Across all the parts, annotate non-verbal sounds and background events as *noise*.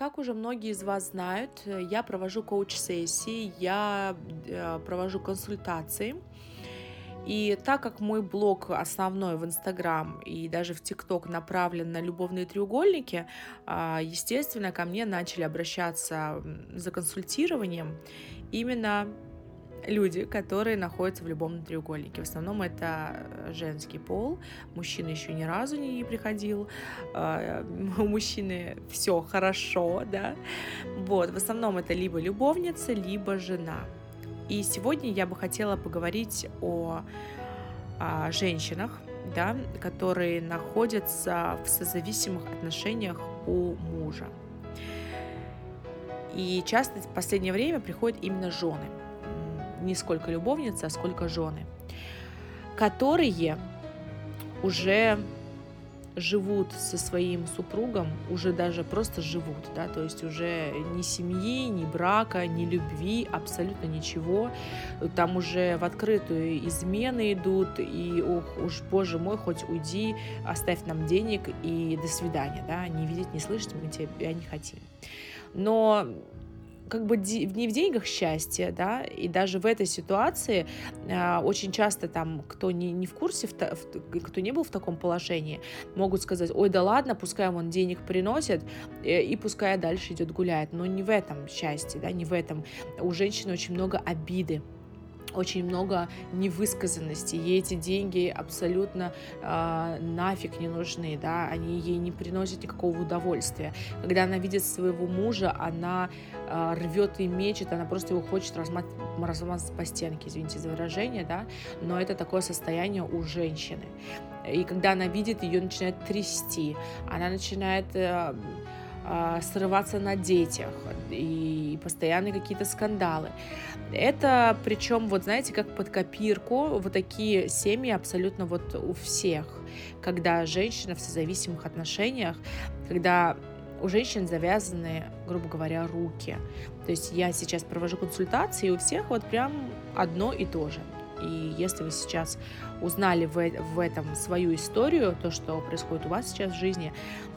как уже многие из вас знают, я провожу коуч-сессии, я э, провожу консультации. И так как мой блог основной в Инстаграм и даже в ТикТок направлен на любовные треугольники, а, естественно, ко мне начали обращаться за консультированием именно люди, которые находятся в любом треугольнике. В основном это женский пол, мужчина еще ни разу не приходил, а, *laughs* у мужчины все хорошо, да, вот, в основном это либо любовница, либо жена. И сегодня я бы хотела поговорить о, о женщинах, да, которые находятся в созависимых отношениях у мужа. И часто в последнее время приходят именно жены – не сколько любовницы, а сколько жены, которые уже живут со своим супругом, уже даже просто живут, да, то есть уже ни семьи, ни брака, ни любви, абсолютно ничего. Там уже в открытую измены идут, и ох, уж, боже мой, хоть уйди, оставь нам денег и до свидания, да, не видеть, не слышать мы тебя не хотим. Но как бы не в деньгах счастье, да, и даже в этой ситуации э, очень часто там, кто не, не в курсе, в, в, кто не был в таком положении, могут сказать, ой, да ладно, пускай он денег приносит, э, и пускай дальше идет гуляет, но не в этом счастье, да, не в этом. У женщины очень много обиды, очень много невысказанности, ей эти деньги абсолютно э, нафиг не нужны, да, они ей не приносят никакого удовольствия. Когда она видит своего мужа, она э, рвет и мечет, она просто его хочет размазать, размазать по стенке, извините за выражение, да, но это такое состояние у женщины. И когда она видит, ее начинает трясти, она начинает... Э, срываться на детях и постоянные какие-то скандалы. Это причем, вот знаете, как под копирку, вот такие семьи абсолютно вот у всех, когда женщина в созависимых отношениях, когда у женщин завязаны, грубо говоря, руки. То есть я сейчас провожу консультации, и у всех вот прям одно и то же. И если вы сейчас узнали в, в этом свою историю, то, что происходит у вас сейчас в жизни, а,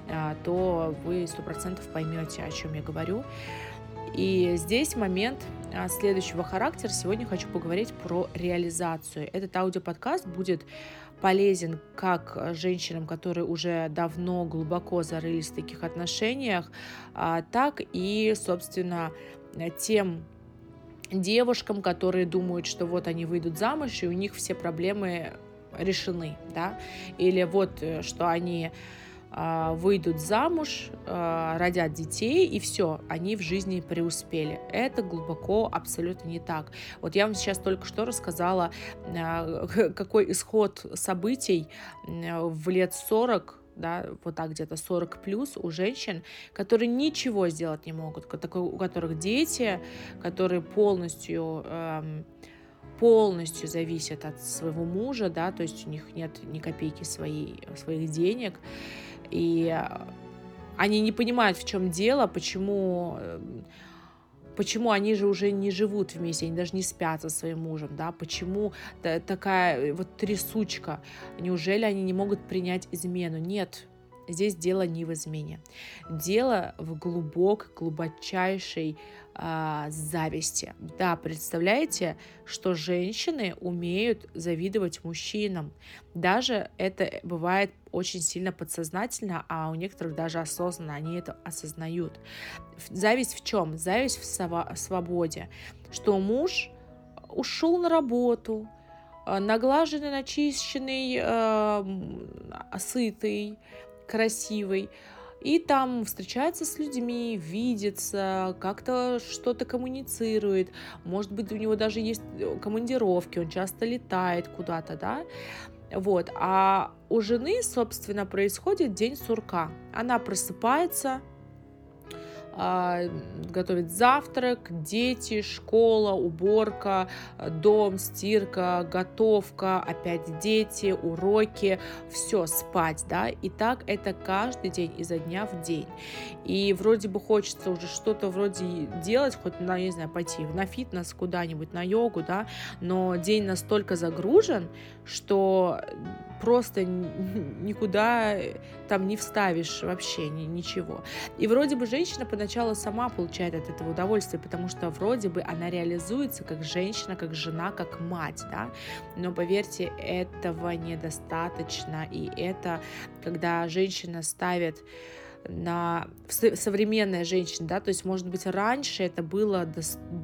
то вы сто процентов поймете, о чем я говорю. И здесь момент а, следующего характера. Сегодня хочу поговорить про реализацию. Этот аудиоподкаст будет полезен как женщинам, которые уже давно глубоко зарылись в таких отношениях, а, так и, собственно, тем девушкам, которые думают, что вот они выйдут замуж, и у них все проблемы решены, да, или вот, э, что они а, выйдут замуж, а, родят детей, и все, они в жизни преуспели. Это глубоко абсолютно не так. Вот я вам сейчас только что рассказала, а, *laughs* какой исход событий в лет 40 да, вот так где-то 40 плюс у женщин, которые ничего сделать не могут, у которых дети, которые полностью эм, полностью зависят от своего мужа, да, то есть у них нет ни копейки своей, своих денег, и они не понимают, в чем дело, почему эм, почему они же уже не живут вместе, они даже не спят со своим мужем, да, почему такая э, вот трясучка, неужели они не могут принять измену? Нет, здесь дело не в измене, дело в глубокой, глубочайшей а, зависти. Да, представляете, что женщины умеют завидовать мужчинам. Даже это бывает очень сильно подсознательно, а у некоторых даже осознанно они это осознают. Зависть в чем? Зависть в свободе. Что муж ушел на работу, э, наглаженный, начищенный, э, сытый, красивый, и там встречается с людьми, видится, как-то что-то коммуницирует, может быть, у него даже есть э, командировки, он часто летает куда-то, да, вот, а у жены, собственно, происходит день сурка. Она просыпается, готовить завтрак, дети, школа, уборка, дом, стирка, готовка, опять дети, уроки, все, спать, да, и так это каждый день, изо дня в день. И вроде бы хочется уже что-то вроде делать, хоть, на, не знаю, пойти на фитнес куда-нибудь, на йогу, да, но день настолько загружен, что просто никуда там не вставишь вообще ничего. И вроде бы женщина поначалу сама получает от этого удовольствие, потому что вроде бы она реализуется как женщина, как жена, как мать, да, но поверьте, этого недостаточно, и это, когда женщина ставит на современная женщина, да, то есть, может быть, раньше это было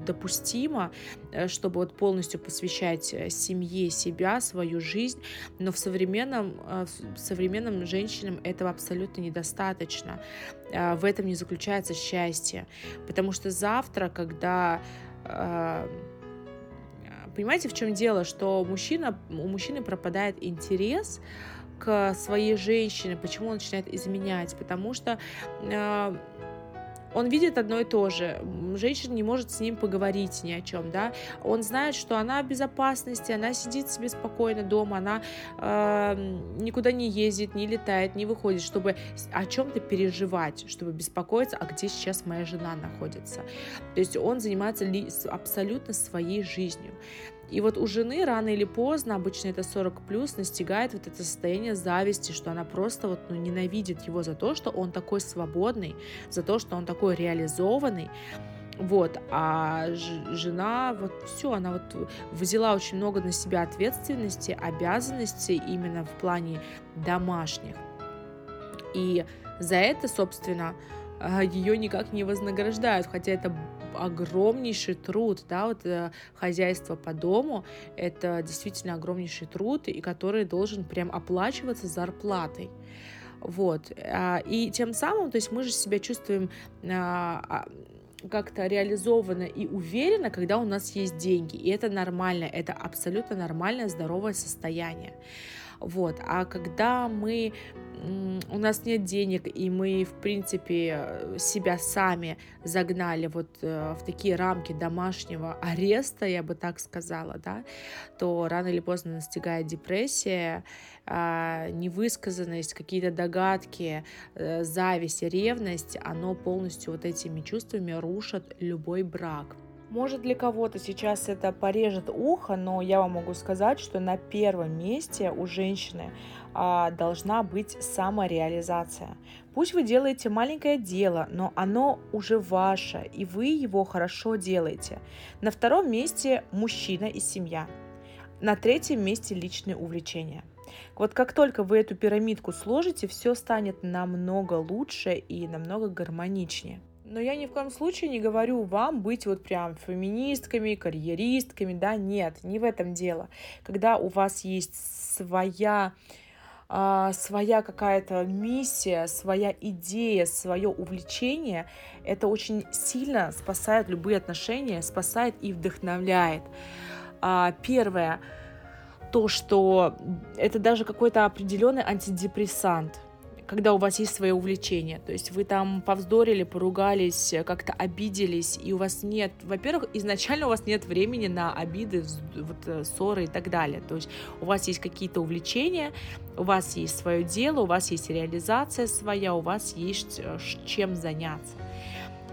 допустимо, э, чтобы вот полностью посвящать э, семье себя, свою жизнь, но в современном, э, в современным женщинам этого абсолютно недостаточно. В этом не заключается счастье, потому что завтра, когда понимаете, в чем дело, что мужчина, у мужчины пропадает интерес к своей женщине, почему он начинает изменять, потому что э, он видит одно и то же. Женщина не может с ним поговорить ни о чем, да. Он знает, что она в безопасности, она сидит себе спокойно дома, она э, никуда не ездит, не летает, не выходит, чтобы о чем-то переживать, чтобы беспокоиться, а где сейчас моя жена находится. То есть он занимается абсолютно своей жизнью. И вот у жены рано или поздно, обычно это 40 плюс, настигает вот это состояние зависти, что она просто вот ну, ненавидит его за то, что он такой свободный, за то, что он такой реализованный. Вот, а жена, вот все, она вот взяла очень много на себя ответственности, обязанностей именно в плане домашних. И за это, собственно, а, ее никак не вознаграждают, хотя это огромнейший труд, да, вот э, хозяйство по дому, это действительно огромнейший труд, и который должен прям оплачиваться зарплатой. Вот. А, и тем самым, то есть мы же себя чувствуем а, а, как-то реализованно и уверенно, когда у нас есть деньги. И это нормально, это абсолютно нормальное, здоровое состояние. Вот. А когда мы у нас нет денег, и мы, в принципе, себя сами загнали вот э, в такие рамки домашнего ареста, я бы так сказала, да, то рано или поздно настигает депрессия, а, невысказанность, какие-то догадки, э, зависть, ревность, оно полностью вот этими чувствами рушат любой брак. Может для кого-то сейчас это порежет ухо, но я вам могу сказать, что на первом месте у женщины а, должна быть самореализация. Пусть вы делаете маленькое дело, но оно уже ваше, и вы его хорошо делаете. На втором месте мужчина и семья. На третьем месте личные увлечения. Вот как только вы эту пирамидку сложите, все станет намного лучше и намного гармоничнее. Но я ни в коем случае не говорю вам быть вот прям феминистками, карьеристками, да, нет, не в этом дело. Когда у вас есть своя а, своя какая-то миссия, своя идея, свое увлечение, это очень сильно спасает любые отношения, спасает и вдохновляет. А, первое, то, что это даже какой-то определенный антидепрессант когда у вас есть свое увлечение. То есть вы там повздорили, поругались, как-то обиделись, и у вас нет, во-первых, изначально у вас нет времени на обиды, вот, э, ссоры и так далее. То есть у вас есть какие-то увлечения, у вас есть свое дело, у вас есть реализация своя, у вас есть э, чем заняться.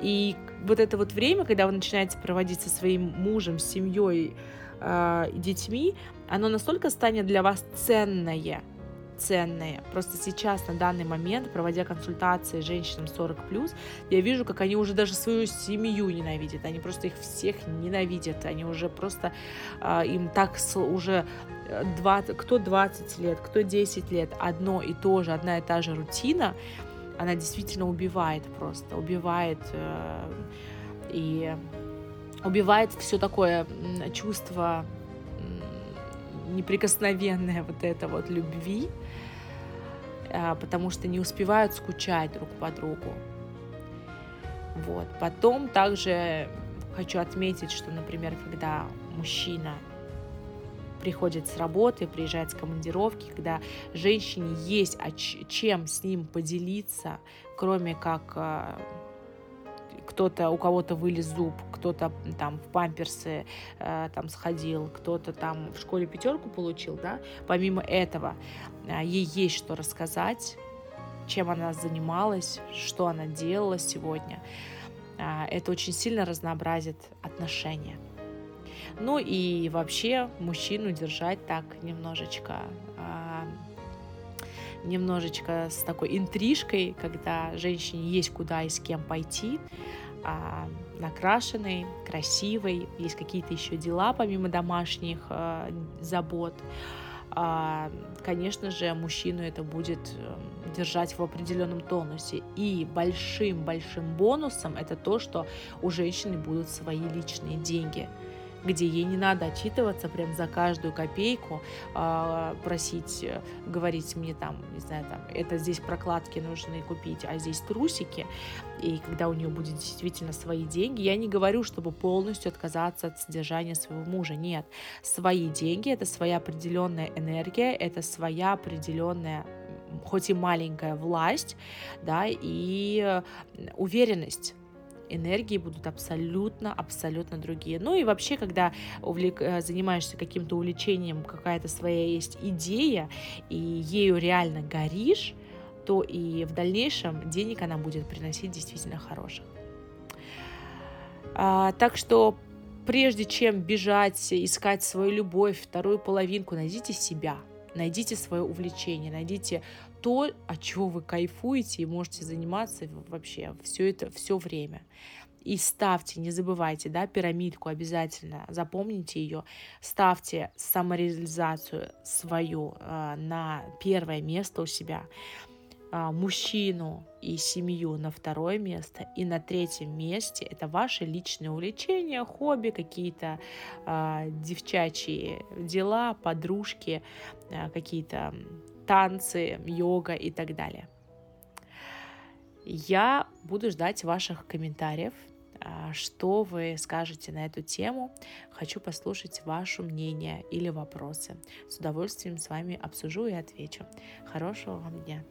И вот это вот время, когда вы начинаете проводить со своим мужем, семьей э, детьми, оно настолько станет для вас ценное, ценные. Просто сейчас, на данный момент, проводя консультации женщинам 40+, я вижу, как они уже даже свою семью ненавидят. Они просто их всех ненавидят. Они уже просто, э, им так уже 20, э, кто 20 лет, кто 10 лет, одно и то же, одна и та же рутина, она действительно убивает просто, убивает э, и убивает все такое чувство неприкосновенное вот это вот любви, потому что не успевают скучать друг по другу. Вот. Потом также хочу отметить, что, например, когда мужчина приходит с работы, приезжает с командировки, когда женщине есть чем с ним поделиться, кроме как а, кто-то, у кого-то вылез зуб, кто-то там в памперсы э, там сходил, кто-то там в школе пятерку получил, да, помимо этого э, ей есть что рассказать, чем она занималась, что она делала сегодня. Э, это очень сильно разнообразит отношения. Ну и вообще мужчину держать так немножечко э, немножечко с такой интрижкой, когда женщине есть куда и с кем пойти, а, накрашенной, красивой, есть какие-то еще дела помимо домашних а, забот. А, конечно же, мужчину это будет эм, держать в определенном тонусе. И большим-большим бонусом это то, что у женщины будут свои личные деньги – где ей не надо отчитываться прям за каждую копейку, э, просить, э, говорить мне там, не знаю, там, это здесь прокладки нужны купить, а здесь трусики. И когда у нее будет действительно свои деньги, я не говорю, чтобы полностью отказаться от содержания своего мужа, нет. Свои деньги — это своя определенная энергия, это своя определенная хоть и маленькая власть, да, и э, уверенность энергии будут абсолютно, абсолютно другие. Ну и вообще, когда увлек, э, занимаешься каким-то увлечением, какая-то своя есть идея, и ею реально горишь, то и в дальнейшем денег она будет приносить действительно хороших. А, так что прежде чем бежать, искать свою любовь, вторую половинку, найдите себя, найдите свое увлечение, найдите то, от чего вы кайфуете и можете заниматься вообще все это все время. И ставьте, не забывайте, да, пирамидку обязательно, запомните ее, ставьте самореализацию свою э, на первое место у себя, э, мужчину и семью на второе место, и на третьем месте это ваши личные увлечения, хобби, какие-то э, девчачьи дела, подружки, э, какие-то танцы, йога и так далее. Я буду ждать ваших комментариев, а, что вы скажете на эту тему. Хочу послушать ваше мнение или вопросы. С удовольствием с вами обсужу и отвечу. Хорошего вам дня!